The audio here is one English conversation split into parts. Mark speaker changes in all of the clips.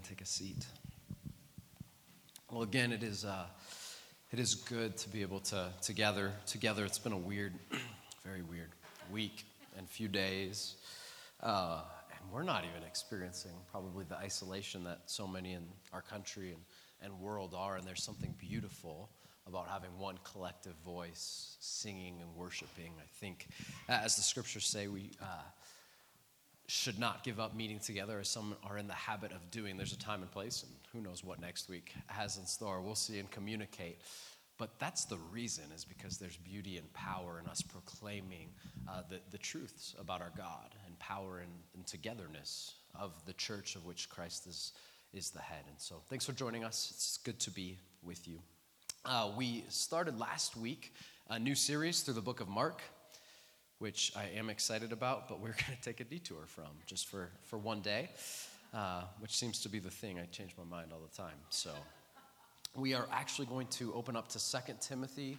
Speaker 1: and take a seat. Well, again, it is, uh, it is good to be able to, to gather together. It's been a weird, very weird week and few days. Uh, and we're not even experiencing probably the isolation that so many in our country and, and world are. And there's something beautiful about having one collective voice singing and worshiping. I think, as the scriptures say, we. Uh, should not give up meeting together as some are in the habit of doing. There's a time and place, and who knows what next week has in store. We'll see and communicate. But that's the reason, is because there's beauty and power in us proclaiming uh, the, the truths about our God and power and, and togetherness of the church of which Christ is, is the head. And so, thanks for joining us. It's good to be with you. Uh, we started last week a new series through the book of Mark which I am excited about, but we're going to take a detour from just for, for one day, uh, which seems to be the thing. I change my mind all the time. So we are actually going to open up to 2 Timothy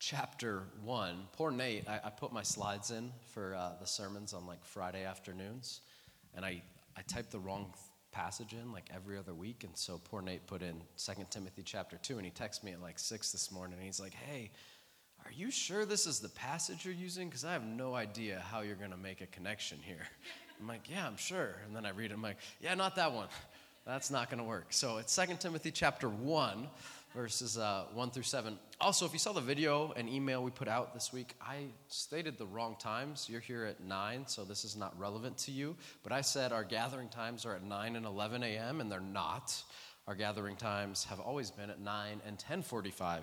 Speaker 1: chapter 1. Poor Nate, I, I put my slides in for uh, the sermons on like Friday afternoons, and I, I typed the wrong passage in like every other week. And so poor Nate put in Second Timothy chapter 2, and he texted me at like 6 this morning, and he's like, hey, are you sure this is the passage you're using? Because I have no idea how you're going to make a connection here. I'm like, Yeah, I'm sure. And then I read it, I'm like, Yeah, not that one. That's not going to work. So it's 2 Timothy chapter 1, verses uh, 1 through 7. Also, if you saw the video and email we put out this week, I stated the wrong times. You're here at 9, so this is not relevant to you. But I said our gathering times are at 9 and 11 a.m., and they're not. Our gathering times have always been at 9 and 1045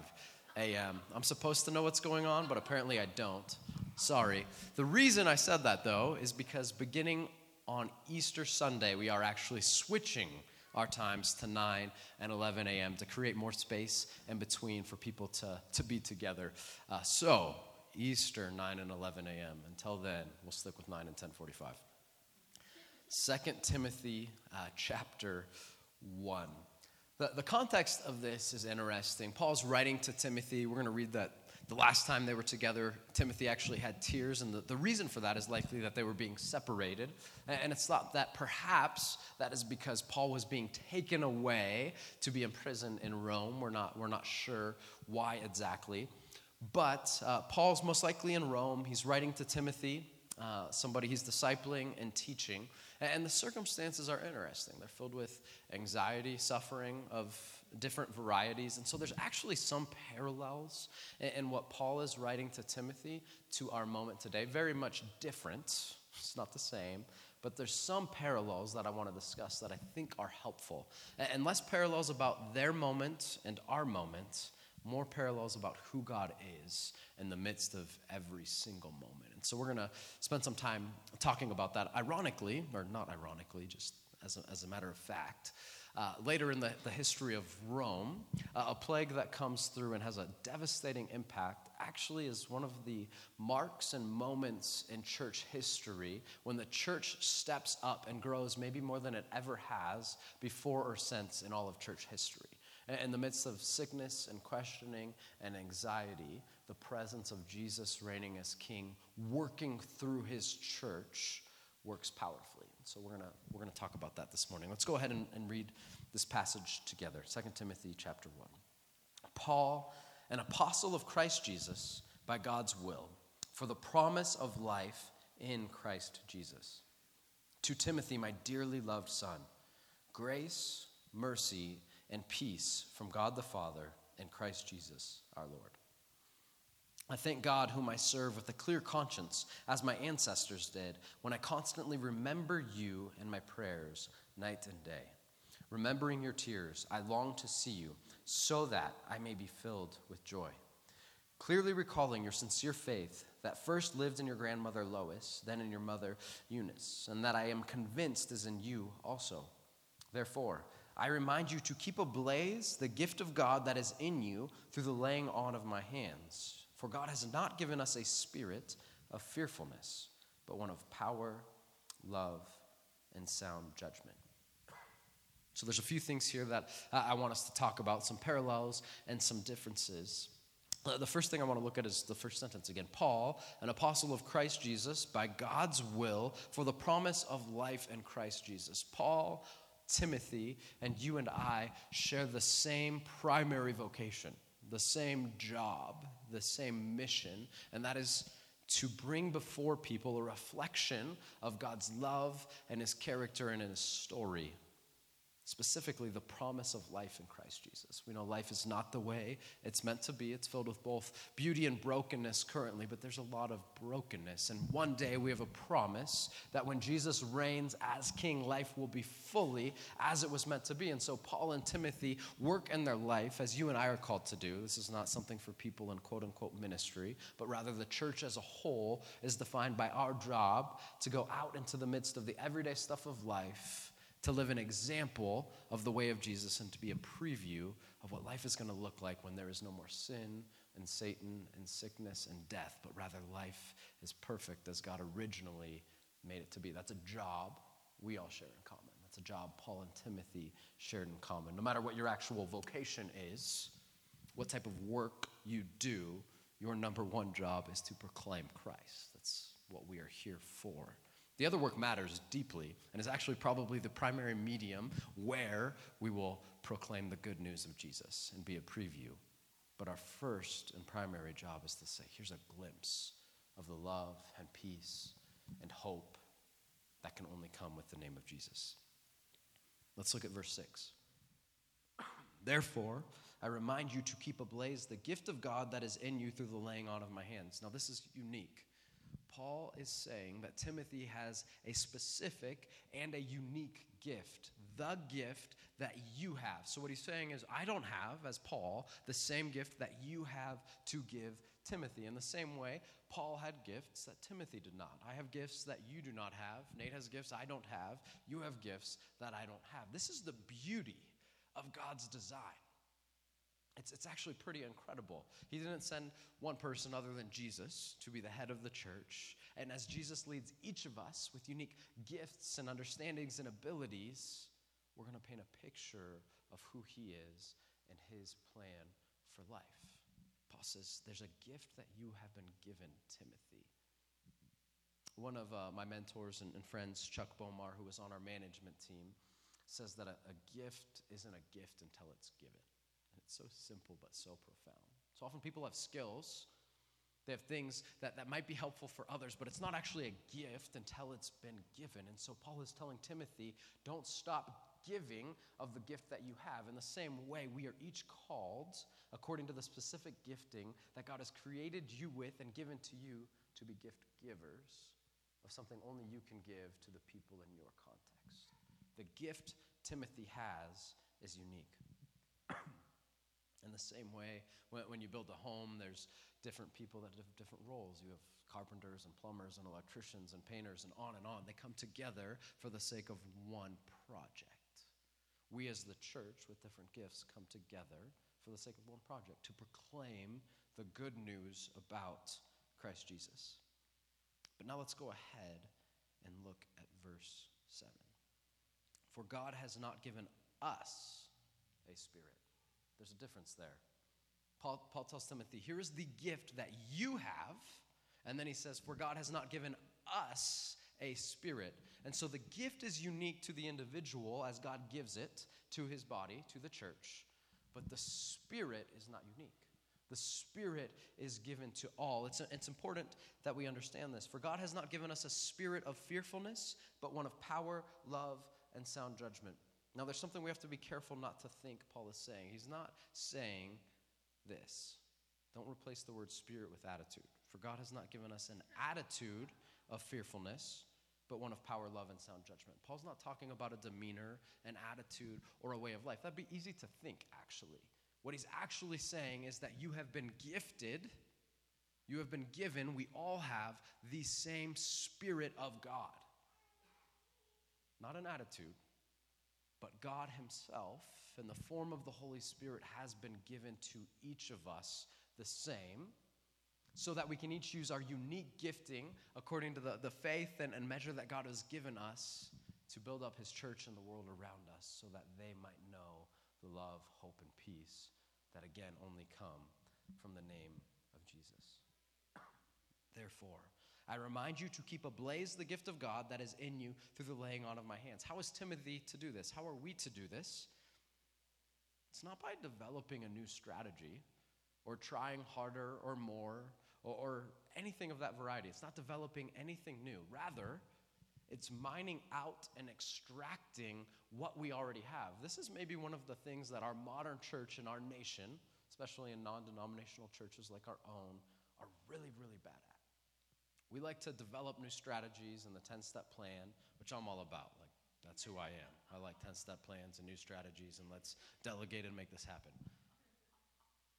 Speaker 1: a.m. I'm supposed to know what's going on, but apparently I don't. Sorry. The reason I said that, though, is because beginning on Easter Sunday, we are actually switching our times to 9 and 11 a.m. to create more space in between for people to, to be together. Uh, so, Easter, 9 and 11 a.m. Until then, we'll stick with 9 and 1045. 2 Timothy uh, chapter 1. The, the context of this is interesting. Paul's writing to Timothy. We're going to read that the last time they were together, Timothy actually had tears, and the, the reason for that is likely that they were being separated. And, and it's thought that perhaps that is because Paul was being taken away to be imprisoned in Rome. We're not, we're not sure why exactly. But uh, Paul's most likely in Rome. He's writing to Timothy, uh, somebody he's discipling and teaching. And the circumstances are interesting. They're filled with anxiety, suffering of different varieties. And so there's actually some parallels in what Paul is writing to Timothy to our moment today. Very much different. It's not the same. But there's some parallels that I want to discuss that I think are helpful. And less parallels about their moment and our moment, more parallels about who God is in the midst of every single moment. So we're going to spend some time talking about that, ironically, or not ironically, just as a, as a matter of fact. Uh, later in the, the history of Rome, uh, a plague that comes through and has a devastating impact actually is one of the marks and moments in church history when the church steps up and grows maybe more than it ever has before or since in all of church history. In the midst of sickness and questioning and anxiety, the presence of Jesus reigning as king, working through his church, works powerfully. So we're gonna we're gonna talk about that this morning. Let's go ahead and, and read this passage together. 2 Timothy chapter 1. Paul, an apostle of Christ Jesus, by God's will, for the promise of life in Christ Jesus. To Timothy, my dearly loved son, grace, mercy, and peace from God the Father and Christ Jesus our Lord. I thank God, whom I serve with a clear conscience, as my ancestors did, when I constantly remember you in my prayers night and day. Remembering your tears, I long to see you, so that I may be filled with joy. Clearly recalling your sincere faith that first lived in your grandmother Lois, then in your mother Eunice, and that I am convinced is in you also. Therefore, I remind you to keep ablaze the gift of God that is in you through the laying on of my hands. For God has not given us a spirit of fearfulness, but one of power, love, and sound judgment. So there's a few things here that I want us to talk about, some parallels and some differences. Uh, the first thing I want to look at is the first sentence again. Paul, an apostle of Christ Jesus, by God's will, for the promise of life in Christ Jesus. Paul, Timothy, and you and I share the same primary vocation, the same job, the same mission, and that is to bring before people a reflection of God's love and his character and his story specifically the promise of life in Christ Jesus. We know life is not the way it's meant to be. It's filled with both beauty and brokenness currently, but there's a lot of brokenness. And one day we have a promise that when Jesus reigns as king, life will be fully as it was meant to be. And so Paul and Timothy work in their life as you and I are called to do. This is not something for people in quote unquote ministry, but rather the church as a whole is defined by our job to go out into the midst of the everyday stuff of life to live an example of the way of Jesus and to be a preview of what life is going to look like when there is no more sin and Satan and sickness and death, but rather life is perfect as God originally made it to be. That's a job we all share in common. That's a job Paul and Timothy shared in common. No matter what your actual vocation is, what type of work you do, your number one job is to proclaim Christ. That's what we are here for. The other work matters deeply and is actually probably the primary medium where we will proclaim the good news of Jesus and be a preview. But our first and primary job is to say, here's a glimpse of the love and peace and hope that can only come with the name of Jesus. Let's look at verse 6. Therefore, I remind you to keep ablaze the gift of God that is in you through the laying on of my hands. Now, this is unique Paul is saying that Timothy has a specific and a unique gift, the gift that you have. So, what he's saying is, I don't have, as Paul, the same gift that you have to give Timothy. In the same way, Paul had gifts that Timothy did not. I have gifts that you do not have. Nate has gifts I don't have. You have gifts that I don't have. This is the beauty of God's design. It's, it's actually pretty incredible. He didn't send one person other than Jesus to be the head of the church. And as Jesus leads each of us with unique gifts and understandings and abilities, we're going to paint a picture of who he is and his plan for life. Paul says, There's a gift that you have been given, Timothy. One of uh, my mentors and, and, friends, Chuck Bomar, who was on our management team, says that a, a gift isn't a gift until it's given. It's so simple but so profound. So often people have skills, they have things that, that might be helpful for others, but it's not actually a gift until it's been given. And so Paul is telling Timothy, don't stop giving of the gift that you have. In the same way, we are each called according to the specific gifting that God has created you with and given to you to be gift givers of something only you can give to the people in your context. The gift Timothy has is unique. In the same way, when, you build a home, there's different people that have different roles. You have carpenters and plumbers and electricians and painters and on and on. They come together for the sake of one project. We, as the church with different gifts, come together for the sake of one project to proclaim the good news about Christ Jesus. But now let's go ahead and look at verse 7. For God has not given us a spirit there's a difference there. Paul, Paul tells Timothy, here is the gift that you have. And then he says, For God has not given us a spirit. And so the gift is unique to the individual as God gives it to his body, to the church. But the spirit is not unique. The Spirit is given to all. It's, it's important that we understand this. For God has not given us a spirit of fearfulness, but one of power, love, and sound judgment. Now, there's something we have to be careful not to think Paul is saying. He's not saying this. Don't replace the word spirit with attitude. For God has not given us an attitude of fearfulness, but one of power, love, and sound judgment. Paul's not talking about a demeanor, an attitude, or a way of life. That'd be easy to think, actually. What he's actually saying is that you have been gifted, you have been given, we all have the same Spirit of God. Not an attitude, but God Himself, in the form of the Holy Spirit, has been given to each of us the same, so that we can each use our unique gifting according to the, the faith and, and measure that God has given us to build up His church and the world around us, so that they might know the love, hope, and peace that again only come from the name of Jesus. Therefore, I remind you to keep ablaze the gift of God that is in you through the laying on of my hands. How is Timothy to do this? How are we to do this? It's not by developing a new strategy or trying harder or more or, or anything of that variety. It's not developing anything new. Rather, it's mining out and extracting what we already have. This is maybe one of the things that our modern church and our nation, especially in non denominational churches like our own, are really, really bad at. We like to develop new strategies and the 10 step plan, which I'm all about. Like, that's who I am. I like 10 step plans and new strategies, and let's delegate and make this happen.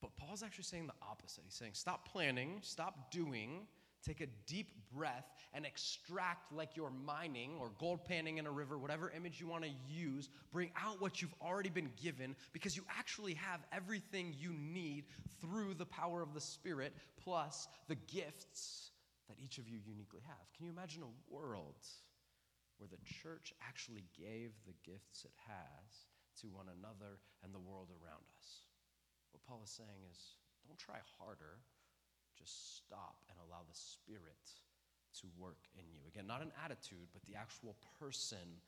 Speaker 1: But Paul's actually saying the opposite. He's saying, stop planning, stop doing, take a deep breath, and extract like you're mining or gold panning in a river, whatever image you want to use. Bring out what you've already been given because you actually have everything you need through the power of the Spirit, plus the gifts that each of you uniquely have. Can you imagine a world where the church actually gave the gifts it has to one another and the world around us? What Paul is saying is don't try harder, just stop and allow the Spirit to work in you. Again, not an attitude, but the actual person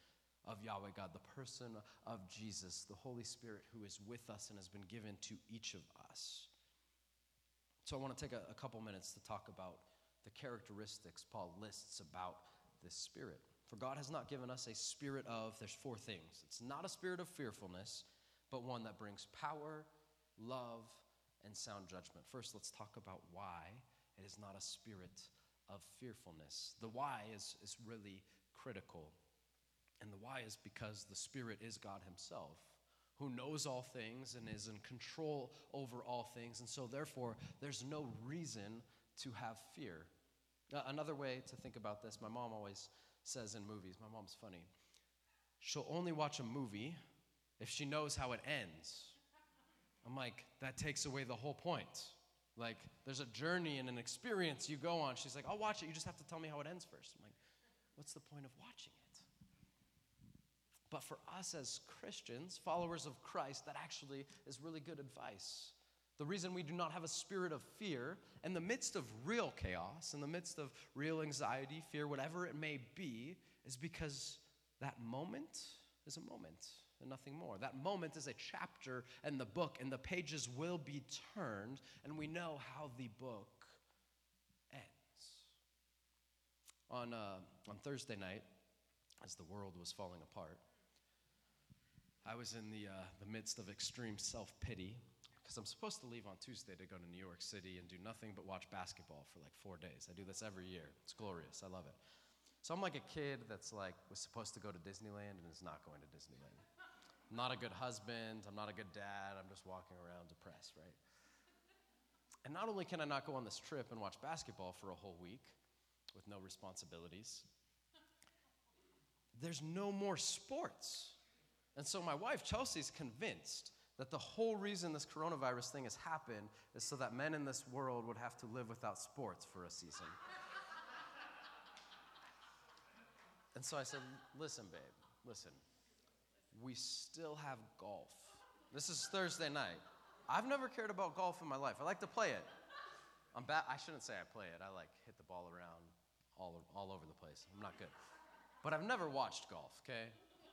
Speaker 1: of Yahweh God, the person of Jesus, the Holy Spirit who is with us and has been given to each of us. So I want to take a, a couple minutes to talk about the characteristics Paul lists about this spirit. For God has not given us a spirit of, there's four things. It's not a spirit of fearfulness, but one that brings power, love, and sound judgment. First, let's talk about why it is not a spirit of fearfulness. The why is, is really critical. And the why is because the Spirit is God Himself, who knows all things and is in control over all things. And so, therefore, there's no reason to have fear. Uh, another way to think about this, my mom always says in movies, my mom's funny, she'll only watch a movie if she knows how it ends. I'm like, that takes away the whole point. Like, there's a journey and an experience you go on. She's like, I'll watch it. You just have to tell me how it ends first. I'm like, what's the point of watching it? But for us as Christians, followers of Christ, that actually is really good advice. The reason we do not have a spirit of fear in the midst of real chaos, in the midst of real anxiety, fear, whatever it may be, is because that moment is a moment and nothing more. That moment is a chapter in the book, and the pages will be turned, and we know how the book ends. On, uh, on Thursday night, as the world was falling apart, I was in the, uh, the midst of extreme self pity because I'm supposed to leave on Tuesday to go to New York City and do nothing but watch basketball for like four days. I do this every year. It's glorious. I love it. So I'm like a kid that's like was supposed to go to Disneyland and is not going to Disneyland. I'm not a good husband. I'm not a good dad. I'm just walking around depressed, right? And not only can I not go on this trip and watch basketball for a whole week with no responsibilities, there's no more sports. And so my wife, Chelsea's convinced that the whole reason this coronavirus thing has happened is so that men in this world would have to live without sports for a season. and so I said, Listen, babe, listen. We still have golf. This is Thursday night. I've never cared about golf in my life. I like to play it. I'm bad. I shouldn't say I play it. I like hit the ball around all, all over the place. I'm not good. But I've never watched golf, okay?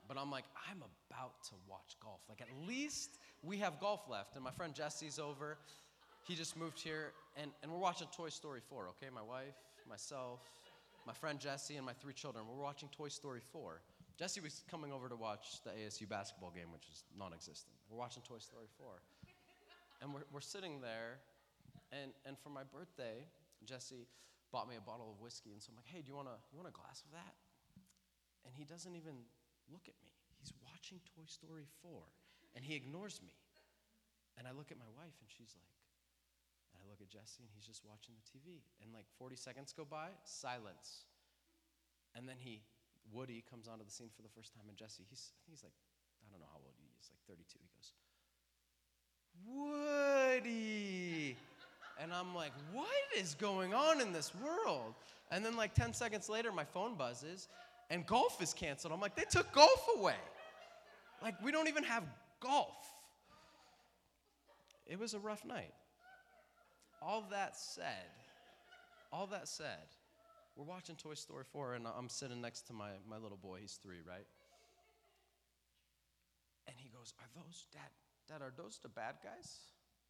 Speaker 1: But I'm like, I'm about to watch golf. Like, at least we have golf left. And my friend Jesse's over. He just moved here, and, and we're watching Toy Story 4, okay? My wife, myself, my friend Jesse, and my three children. We're watching Toy Story 4. Jesse was coming over to watch the ASU basketball game, which is non existent. We're watching Toy Story 4. And we're, we're sitting there, and, and for my birthday, Jesse bought me a bottle of whiskey. And so I'm like, hey, do you want, a, you want a glass of that? And he doesn't even look at me. He's watching Toy Story 4 and he ignores me. And I look at my wife and she's like, and I look at Jesse and he's just watching the TV. And like 40 seconds go by, silence. And then he, Woody comes onto the scene for the first time and Jesse, he's, I think he's like, I don't know how old he is, like 32. He goes, Woody. And I'm like, what is going on in this world? And then, like 10 seconds later, my phone buzzes, and golf is canceled. I'm like, they took golf away. Like, we don't even have golf. It was a rough night. All that said, all that said, we're watching Toy Story 4, and I'm sitting next to my, my little boy. He's three, right? And he goes, Are those, Dad, Dad, are those the bad guys?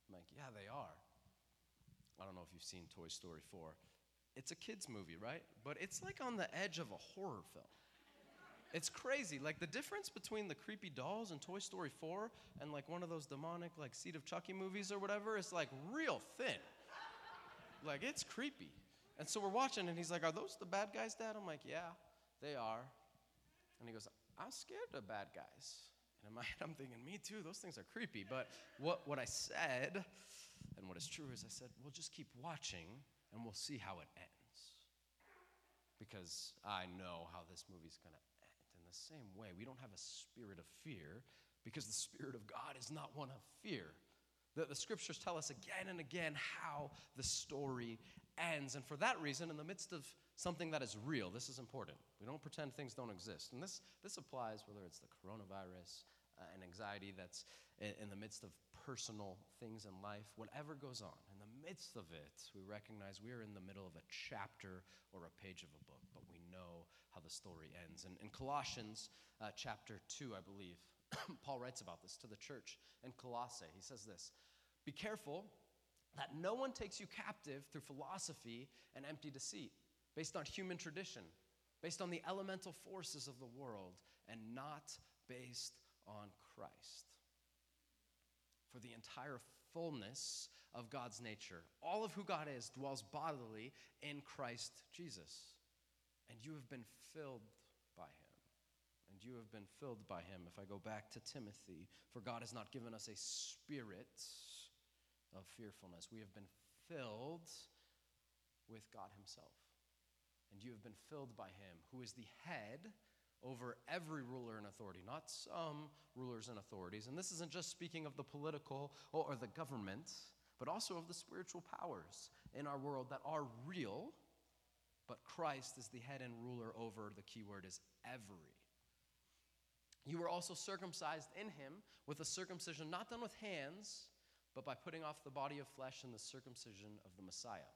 Speaker 1: I'm like, Yeah, they are. I don't know if you've seen Toy Story 4. It's a kid's movie, right? But it's like on the edge of a horror film. It's crazy. Like the difference between the creepy dolls in Toy Story 4 and like one of those demonic, like Seed of Chucky movies or whatever is like real thin. Like it's creepy. And so we're watching, and he's like, Are those the bad guys, Dad? I'm like, Yeah, they are. And he goes, I'm scared of bad guys. And in my head, I'm thinking, Me too, those things are creepy. But what, what I said, and what is true, is I said, We'll just keep watching, and we'll see how it ends. Because I know how this movie's going to end. In the same way, we don't have a spirit of fear because the Spirit of God is not one of fear. The, the scriptures tell us again and again how the story ends. And for that reason, in the midst of something that is real, this is important. We don't pretend things don't exist. And this, this applies whether it's the coronavirus, uh, and anxiety that's in, in the midst of personal things in life, whatever goes on, midst of it, we recognize we are in the middle of a chapter or a page of a book, but we know how the story ends. And in Colossians uh, chapter 2, I believe, Paul writes about this to the church in Colossae. He says this Be careful that no one takes you captive through philosophy and empty deceit, based on human tradition, based on the elemental forces of the world, and not based on Christ. For the entire fullness of God's nature, all of who God is, dwells bodily in Christ Jesus. And you have been filled by him and you have been filled by him. If I go back to Timothy, for God has not given us a spirit of fearfulness. We have been filled with God himself. And you have been filled by him, who is the head over every ruler and authority, not some rulers and authorities. And this isn't just speaking of the political or the government, but also of the spiritual powers in our world that are real, but Christ is the head and ruler over, the key word is every you were also circumcised in him with a circumcision not done with hands, but by putting off the body of flesh and the circumcision of the Messiah.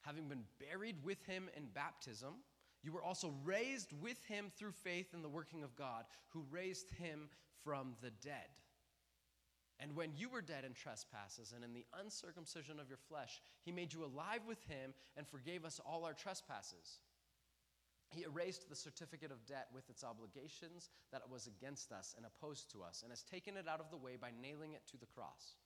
Speaker 1: Having been buried with him in baptism, you were also raised with him through faith in the working of God, who raised him from the dead. And when you were dead in trespasses and in the uncircumcision of your flesh, he made you alive with him and forgave us all our trespasses he erased the certificate of debt with its obligations that was against us and opposed to us, and has taken it out of the way by nailing it to the cross.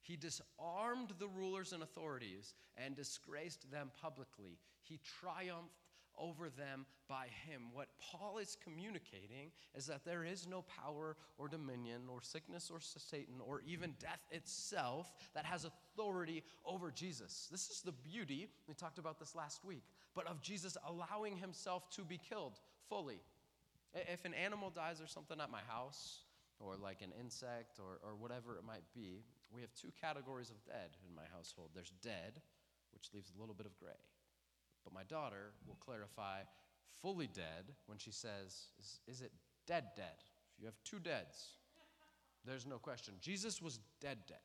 Speaker 1: He disarmed the rulers and authorities and disgraced them publicly. He triumphed over them by him. What Paul is communicating is that there is no power or dominion or sickness or Satan or even death itself that has authority over Jesus. This is the beauty, we talked about this last week, but of Jesus allowing himself to be killed fully. If an animal dies or something at my house, or like an insect or, or whatever it might be, we have two categories of dead in my household. There's dead, which leaves a little bit of gray. But my daughter will clarify fully dead when she says, Is, is it dead, dead? If you have two deads, there's no question. Jesus was dead, dead,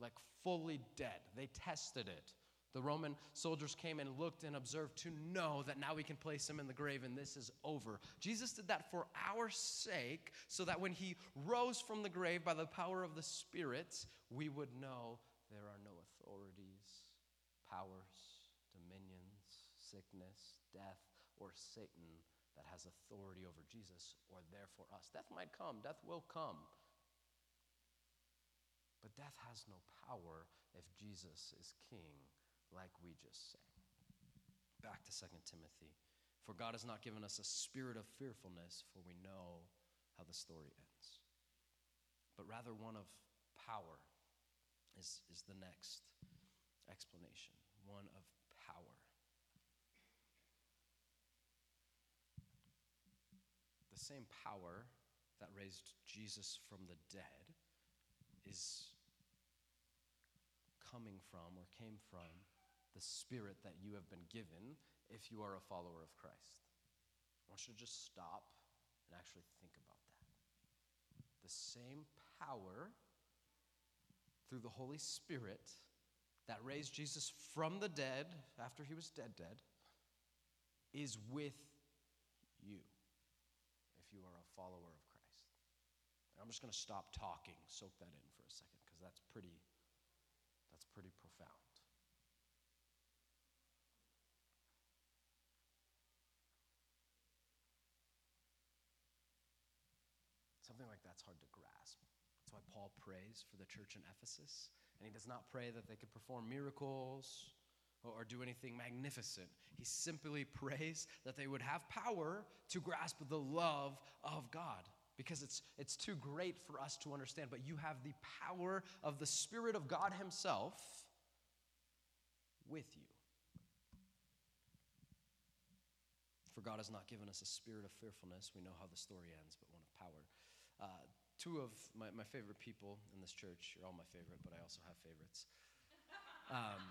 Speaker 1: like fully dead. They tested it. The Roman soldiers came and looked and observed to know that now we can place him in the grave and this is over. Jesus did that for our sake so that when he rose from the grave by the power of the Spirit, we would know there are no authorities, powers, sickness, death, or Satan that has authority over Jesus or therefore us. Death might come, death will come. But death has no power if Jesus is king, like we just sang. Back to 2 Timothy. For God has not given us a spirit of fearfulness, for we know how the story ends. But rather one of power is, is the next explanation. One of power. The same power that raised Jesus from the dead is coming from or came from the spirit that you have been given if you are a follower of Christ. I want you to just stop and actually think about that. The same power through the Holy Spirit that raised Jesus from the dead after he was dead, dead, is with you if you are a follower of Christ. And I'm just going to stop talking, soak that in for a second, because that's pretty, that's pretty profound. Something like that's hard to grasp. That's why Paul prays for the church in Ephesus. And he does not pray that they could perform miracles or do anything magnificent. He simply prays that they would have power to grasp the love of God because it's, it's too great for us to understand. But you have the power of the Spirit of God Himself with you. For God has not given us a spirit of fearfulness. We know how the story ends, but one of power. Uh, two of my, my favorite people in this church, you're all my favorite, but I also have favorites. Um,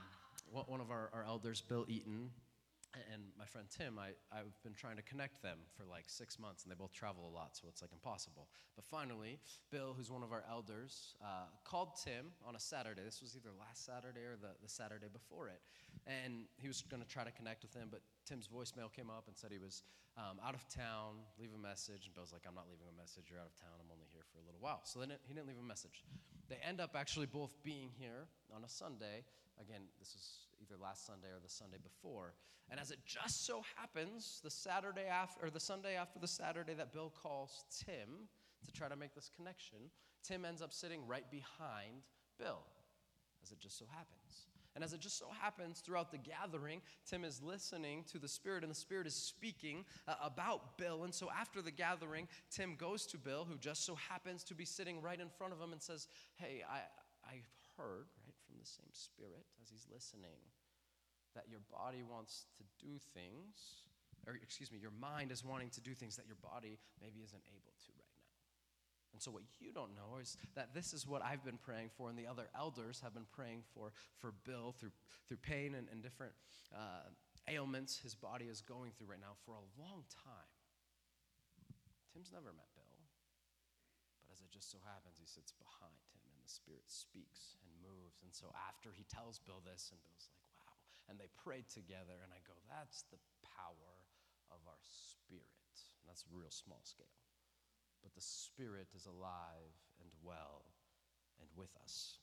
Speaker 1: one of our, our elders, Bill Eaton, and my friend Tim, I, I've been trying to connect them for like six months, and they both travel a lot, so it's like impossible. But finally, Bill, who's one of our elders, uh, called Tim on a Saturday. This was either last Saturday or the, the Saturday before it. And he was going to try to connect with him, but Tim's voicemail came up and said he was um, out of town, leave a message. And Bill's like, I'm not leaving a message. You're out of town. I'm only here for a little while. So then he didn't leave a message. They end up actually both being here on a Sunday. Again, this was either last Sunday or the Sunday before. And as it just so happens, the Saturday after, or the Sunday after the Saturday that Bill calls Tim to try to make this connection, Tim ends up sitting right behind Bill, as it just so happens. And as it just so happens, throughout the gathering, Tim is listening to the Spirit, and the Spirit is speaking uh, about Bill. And so after the gathering, Tim goes to Bill, who just so happens to be sitting right in front of him, and says, Hey, I, I've heard, the same Spirit as he's listening, that your body wants to do things, or excuse me, your mind is wanting to do things that your body maybe isn't able to right now. And so, what you don't know is that this is what I've been praying for, and the other elders have been praying for for Bill through, through pain and, and different uh, ailments his body is going through right now for a long time. Tim's never met Bill, but as it just so happens, he sits behind him, the Spirit speaks and moves. And so, after he tells Bill this, and Bill's like, wow, and they prayed together, and I go, that's the power of our spirit. And that's real small scale but the Spirit is alive and well and with us.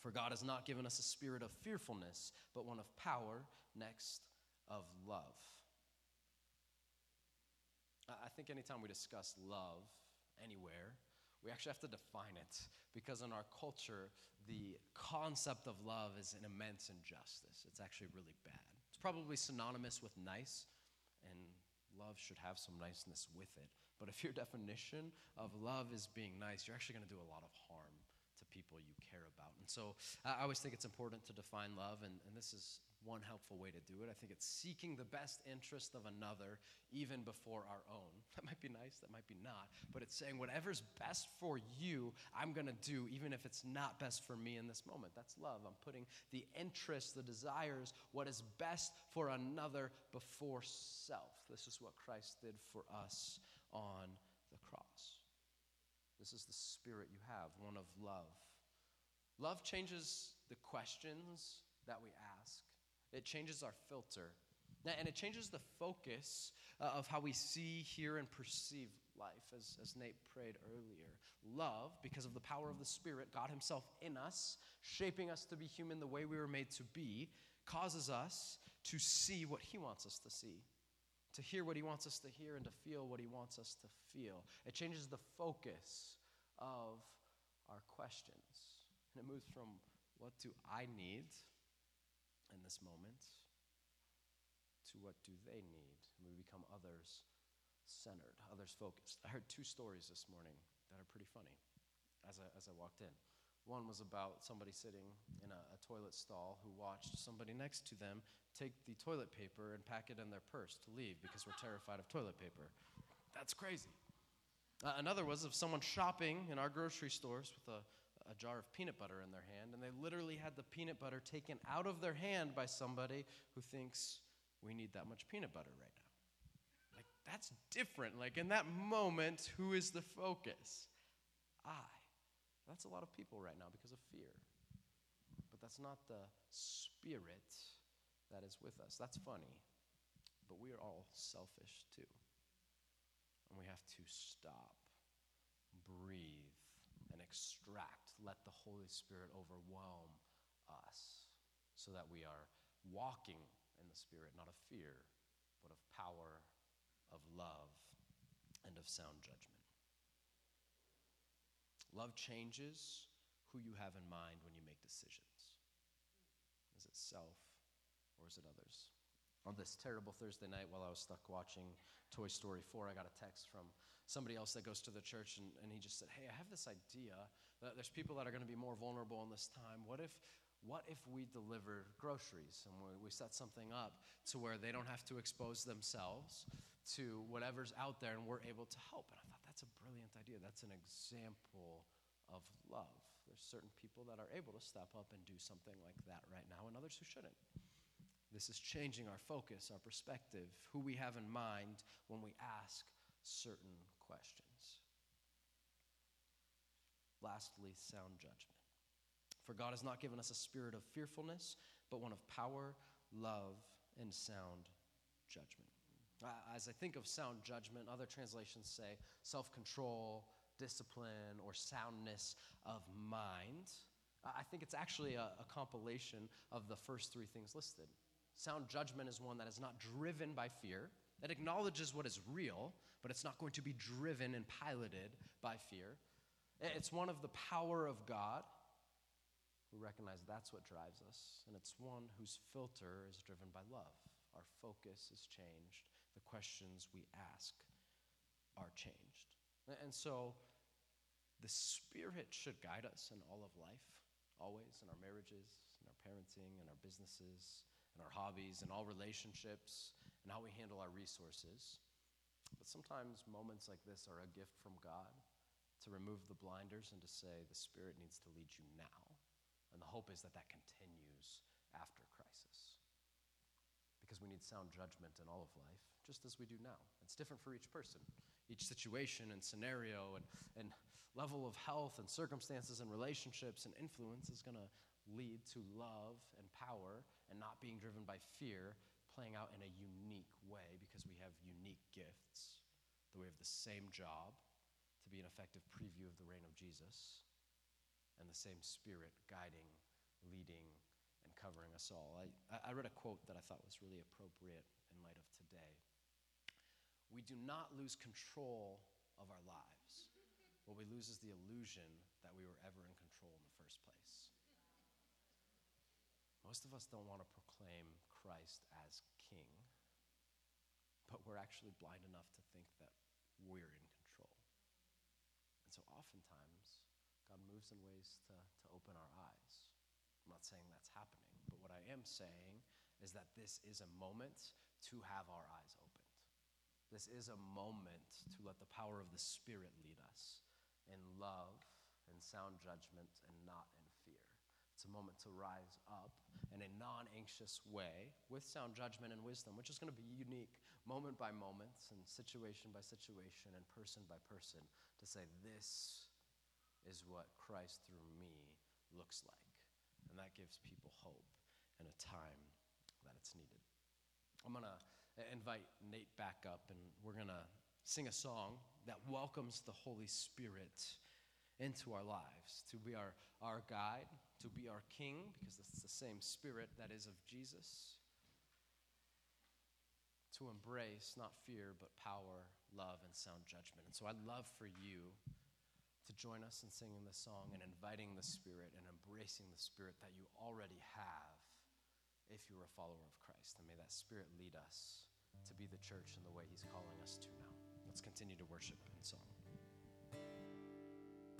Speaker 1: For God has not given us a spirit of fearfulness, but one of power, next of love. I think anytime we discuss love anywhere, we actually have to define it because in our culture, the concept of love is an immense injustice. It's actually really bad. It's probably synonymous with nice, and love should have some niceness with it. But if your definition of love is being nice, you're actually going to do a lot of harm to people you care about. And so I always think it's important to define love, and, and this is one helpful way to do it. I think it's seeking the best interest of another even before our own. That might be nice, that might be not, but it's saying whatever's best for you, I'm going to do even if it's not best for me in this moment. That's love. I'm putting the interests, the desires, what is best for another before self. This is what Christ did for us on the cross. This is the spirit you have, one of love. Love changes the questions that we ask. It changes our filter. And it changes the focus uh, of how we see, hear, and perceive life, as, as Nate prayed earlier. Love, because of the power of the Spirit, God Himself in us, shaping us to be human the way we were made to be, causes us to see what He wants us to see, to hear what He wants us to hear, and to feel what He wants us to feel. It changes the focus of our questions. And it moves from what do I need? In this moment to what do they need. And we become others centered, others focused. I heard two stories this morning that are pretty funny as I, as I walked in. One was about somebody sitting in a, a, toilet stall who watched somebody next to them take the toilet paper and pack it in their purse to leave because we're terrified of toilet paper. That's crazy. Uh, another was of someone shopping in our grocery stores with a, a jar of peanut butter in their hand, and they literally had the peanut butter taken out of their hand by somebody who thinks we need that much peanut butter right now. Like, that's different. Like, in that moment, who is the focus? I. That's a lot of people right now because of fear. But that's not the spirit that is with us. That's funny, but we are all selfish too. And we have to stop, breathe, and extract. Let the Holy Spirit overwhelm us so that we are walking in the Spirit, not of fear, but of power, of love, and of sound judgment. Love changes who you have in mind when you make decisions. Is it self or is it others? On this terrible Thursday night, while I was stuck watching Toy Story 4, I got a text from somebody else that goes to the church, and, and he just said, Hey, I have this idea there's people that are going to be more vulnerable in this time. What if what if we deliver groceries and we set something up to where they don't have to expose themselves to whatever's out there and we're able to help? And I thought that's a brilliant idea. That's an example of love. There's certain people that are able to step up and do something like that right now, and others who shouldn't. This is changing our focus, our perspective, who we have in mind when we ask certain questions. Lastly, sound judgment. For God has not given us a spirit of fearfulness, but one of power, love, and sound judgment. As I think of sound judgment, other translations say self control, discipline, or soundness of mind. I think it's actually a, a, compilation of the first three things listed. Sound judgment is one that is not driven by fear, that acknowledges what is real, but it's not going to be driven and piloted by fear. Eh, it's one of the power of God we recognize that's what drives us, and it's one whose filter is driven by love. Our focus is changed, the questions we ask are changed. And so the Spirit should guide us in all of life, always, in our marriages, in our parenting, in our businesses, in our hobbies, in all relationships, and how we handle our resources. But sometimes moments like this are a gift from God to remove the blinders and to say, the Spirit needs to lead you now. And the hope is that that continues after crisis. Because we need sound judgment in all of life, just as we do now. It's different for each person. Each situation and scenario and, and level of health and circumstances and relationships and influence is going to lead to love and power and not being driven by fear, playing out in a unique way because we have unique gifts, that we have the same job be an effective preview of the reign of Jesus and the same Spirit guiding, leading, and covering us all. I, I read a quote that I thought was really appropriate in light of today. We do not lose control of our lives. What we lose is the illusion that we were ever in control in the first place. Most of us don't want to proclaim Christ as king, but we're actually blind enough to think that we're in. And so oftentimes, God moves in ways to, to open our eyes. I'm not saying that's happening, but what I am saying is that this is a moment to have our eyes opened. This is a moment to let the power of the Spirit lead us in love and sound judgment and not in fear. It's a moment to rise up anxious way with sound judgment and wisdom, which is going to be unique moment by moment and situation by situation and person by person to say, This is what Christ through me looks like. And that gives people hope in a time that it's needed. I'm going to invite Nate back up, and we're going to sing a song that welcomes the Holy Spirit into our lives to be our, our guide, to be our king, because it's the same spirit that is of Jesus. To embrace not fear, but power, love, and sound judgment. And so I'd love for you to join us in singing this song and inviting the Spirit and embracing the Spirit that you already have if you're a follower of Christ. And may that Spirit lead us to be the church in the way He's calling us to now. Let's continue to worship in song.